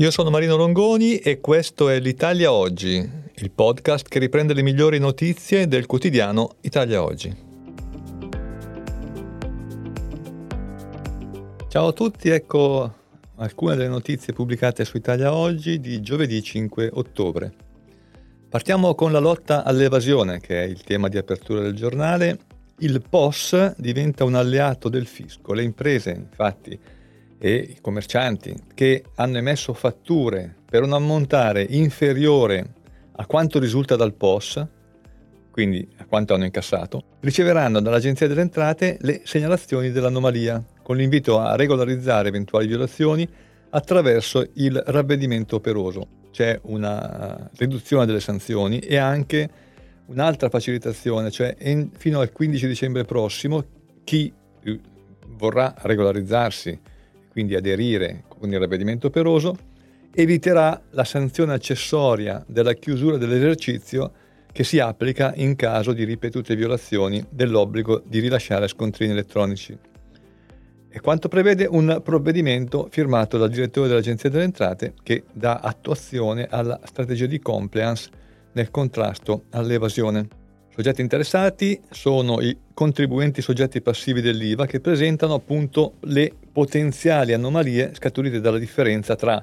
Io sono Marino Longoni e questo è l'Italia Oggi, il podcast che riprende le migliori notizie del quotidiano Italia Oggi. Ciao a tutti, ecco alcune delle notizie pubblicate su Italia Oggi di giovedì 5 ottobre. Partiamo con la lotta all'evasione, che è il tema di apertura del giornale. Il POS diventa un alleato del fisco. Le imprese, infatti, e i commercianti che hanno emesso fatture per un ammontare inferiore a quanto risulta dal POS, quindi a quanto hanno incassato, riceveranno dall'Agenzia delle Entrate le segnalazioni dell'anomalia, con l'invito a regolarizzare eventuali violazioni attraverso il ravvedimento operoso. C'è una riduzione delle sanzioni e anche un'altra facilitazione, cioè fino al 15 dicembre prossimo chi vorrà regolarizzarsi quindi aderire con il ravvedimento operoso, eviterà la sanzione accessoria della chiusura dell'esercizio che si applica in caso di ripetute violazioni dell'obbligo di rilasciare scontrini elettronici. E quanto prevede un provvedimento firmato dal direttore dell'Agenzia delle Entrate che dà attuazione alla strategia di compliance nel contrasto all'evasione. Soggetti interessati sono i contribuenti soggetti passivi dell'IVA che presentano appunto le potenziali anomalie scaturite dalla differenza tra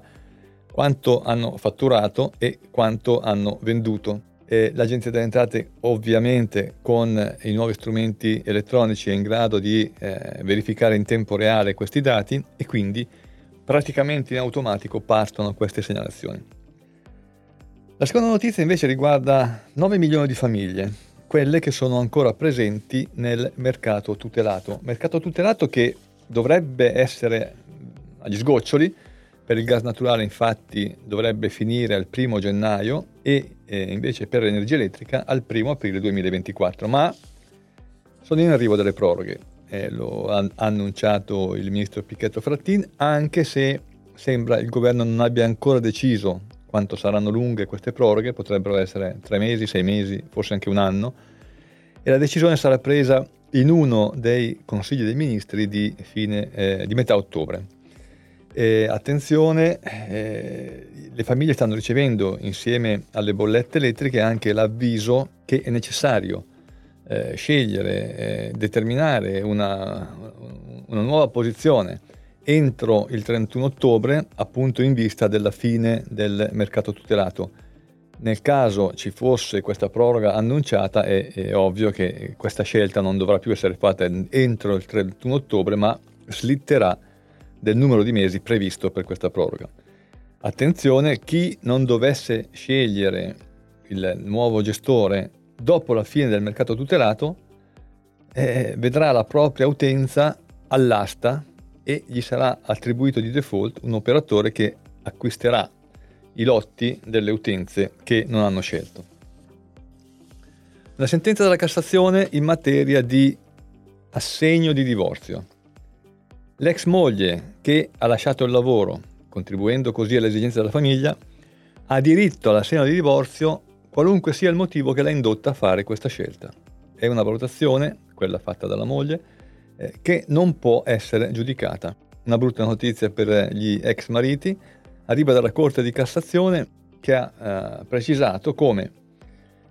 quanto hanno fatturato e quanto hanno venduto. E L'Agenzia delle Entrate ovviamente con i nuovi strumenti elettronici è in grado di eh, verificare in tempo reale questi dati e quindi praticamente in automatico partono queste segnalazioni. La seconda notizia invece riguarda 9 milioni di famiglie quelle che sono ancora presenti nel mercato tutelato. Mercato tutelato che dovrebbe essere agli sgoccioli, per il gas naturale infatti dovrebbe finire al primo gennaio e eh, invece per l'energia elettrica al primo aprile 2024, ma sono in arrivo delle proroghe, eh, lo ha annunciato il ministro Picchetto Frattin, anche se sembra il governo non abbia ancora deciso quanto saranno lunghe queste proroghe, potrebbero essere tre mesi, sei mesi, forse anche un anno, e la decisione sarà presa in uno dei consigli dei ministri di, fine, eh, di metà ottobre. E attenzione, eh, le famiglie stanno ricevendo insieme alle bollette elettriche anche l'avviso che è necessario eh, scegliere, eh, determinare una, una nuova posizione entro il 31 ottobre, appunto in vista della fine del mercato tutelato. Nel caso ci fosse questa proroga annunciata è, è, ovvio che questa scelta non dovrà più essere fatta entro il 31 ottobre, ma slitterà del numero di mesi previsto per questa proroga. Attenzione, chi non dovesse scegliere il nuovo gestore dopo la fine del mercato tutelato eh, vedrà la propria utenza all'asta e gli sarà attribuito di default un operatore che acquisterà i lotti delle utenze che non hanno scelto. La sentenza della Cassazione in materia di assegno di divorzio. L'ex moglie che ha lasciato il lavoro, contribuendo così alle esigenze della famiglia, ha diritto all'assegno di divorzio qualunque sia il motivo che l'ha indotta a fare questa scelta. È una valutazione, quella fatta dalla moglie, eh, che non può essere giudicata. Una brutta notizia per gli ex mariti arriva dalla Corte di Cassazione che ha eh, precisato come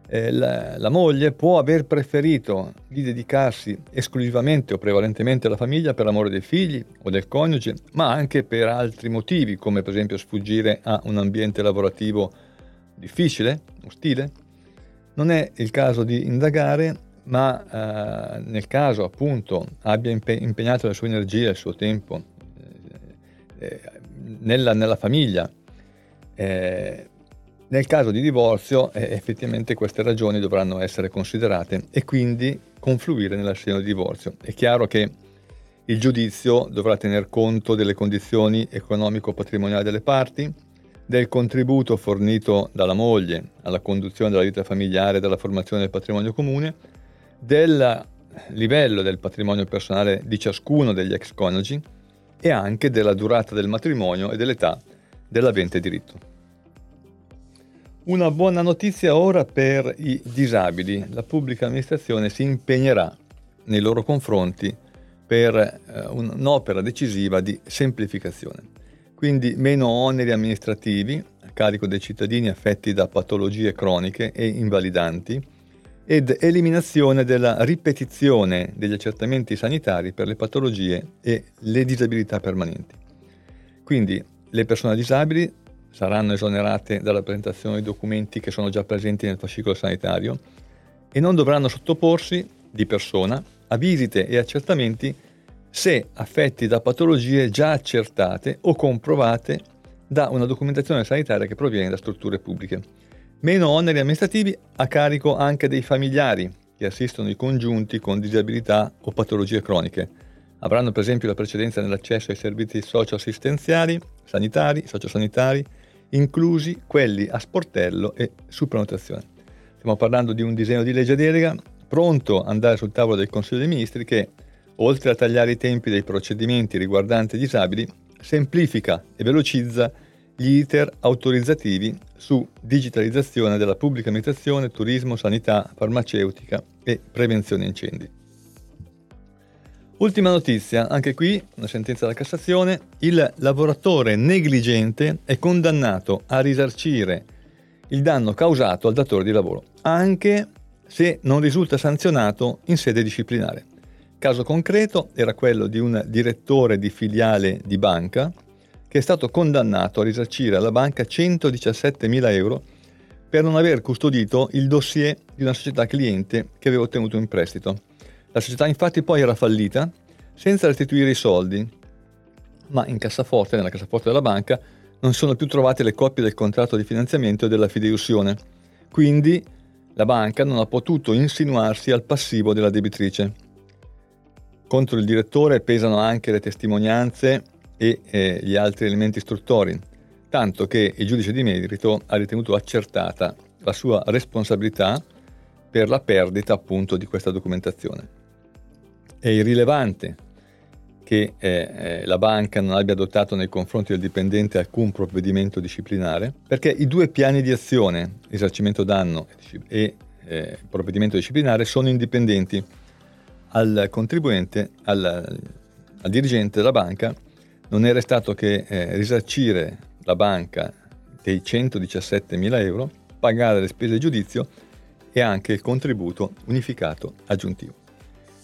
eh, la, la, moglie può aver preferito di dedicarsi esclusivamente o prevalentemente alla famiglia per amore dei figli o del coniuge, ma anche per altri motivi, come per esempio sfuggire a un ambiente lavorativo difficile, ostile. Non è il caso di indagare ma eh, nel caso appunto abbia impegnato le sue energie, il suo tempo eh, eh, nella, nella, famiglia, eh, nel caso di divorzio eh, effettivamente queste ragioni dovranno essere considerate e quindi confluire nell'assegno di divorzio. È chiaro che il giudizio dovrà tener conto delle condizioni economico-patrimoniali delle parti, del contributo fornito dalla moglie alla conduzione della vita familiare e dalla formazione del patrimonio comune, del livello del patrimonio personale di ciascuno degli ex coniugi e anche della durata del matrimonio e dell'età dell'avente diritto. Una buona notizia ora per i disabili. La pubblica amministrazione si impegnerà nei loro confronti per eh, un'opera decisiva di semplificazione. quindi meno oneri amministrativi a carico dei cittadini affetti da patologie croniche e invalidanti ed eliminazione della ripetizione degli accertamenti sanitari per le patologie e le disabilità permanenti. Quindi le persone disabili saranno esonerate dalla presentazione dei documenti che sono già presenti nel fascicolo sanitario e non dovranno sottoporsi di persona a visite e accertamenti se affetti da patologie già accertate o comprovate da una documentazione sanitaria che proviene da strutture pubbliche. Meno oneri amministrativi a carico anche dei familiari che assistono i congiunti con disabilità o patologie croniche. Avranno per esempio la precedenza nell'accesso ai servizi socioassistenziali, sanitari, sociosanitari, inclusi quelli a sportello e su prenotazione. Stiamo parlando di un disegno di legge delega pronto ad andare sul tavolo del Consiglio dei Ministri che, oltre a tagliare i tempi dei procedimenti riguardanti i disabili, semplifica e velocizza gli iter autorizzativi su digitalizzazione della pubblica amministrazione, turismo, sanità, farmaceutica e prevenzione incendi. Ultima notizia, anche qui una sentenza della Cassazione, il lavoratore negligente è condannato a risarcire il danno causato al datore di lavoro, anche se non risulta sanzionato in sede disciplinare. Caso concreto era quello di un direttore di filiale di banca che è stato condannato a risarcire alla banca 117.000 euro per non aver custodito il dossier di una società cliente che aveva ottenuto in prestito. La società infatti poi era fallita senza restituire i soldi, ma in cassaforte, nella cassaforte della banca, non sono più trovate le copie del contratto di finanziamento e della fideiussione. Quindi la banca non ha potuto insinuarsi al passivo della debitrice. Contro il direttore pesano anche le testimonianze e eh, gli altri elementi istruttori, tanto che il giudice di merito ha ritenuto accertata la sua responsabilità per la perdita appunto di questa documentazione. È irrilevante che eh, eh, la banca non abbia adottato nei confronti del dipendente alcun provvedimento disciplinare, perché i due piani di azione, risarcimento danno e eh, provvedimento disciplinare, sono indipendenti. Al contribuente, al, al dirigente della banca, non era stato che eh, risarcire la banca dei 117.000 euro, pagare le spese di giudizio e anche il contributo unificato aggiuntivo.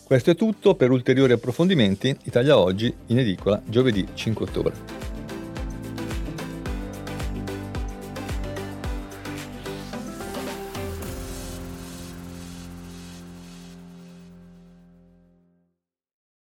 Questo è tutto, per ulteriori approfondimenti Italia Oggi in edicola giovedì 5 ottobre.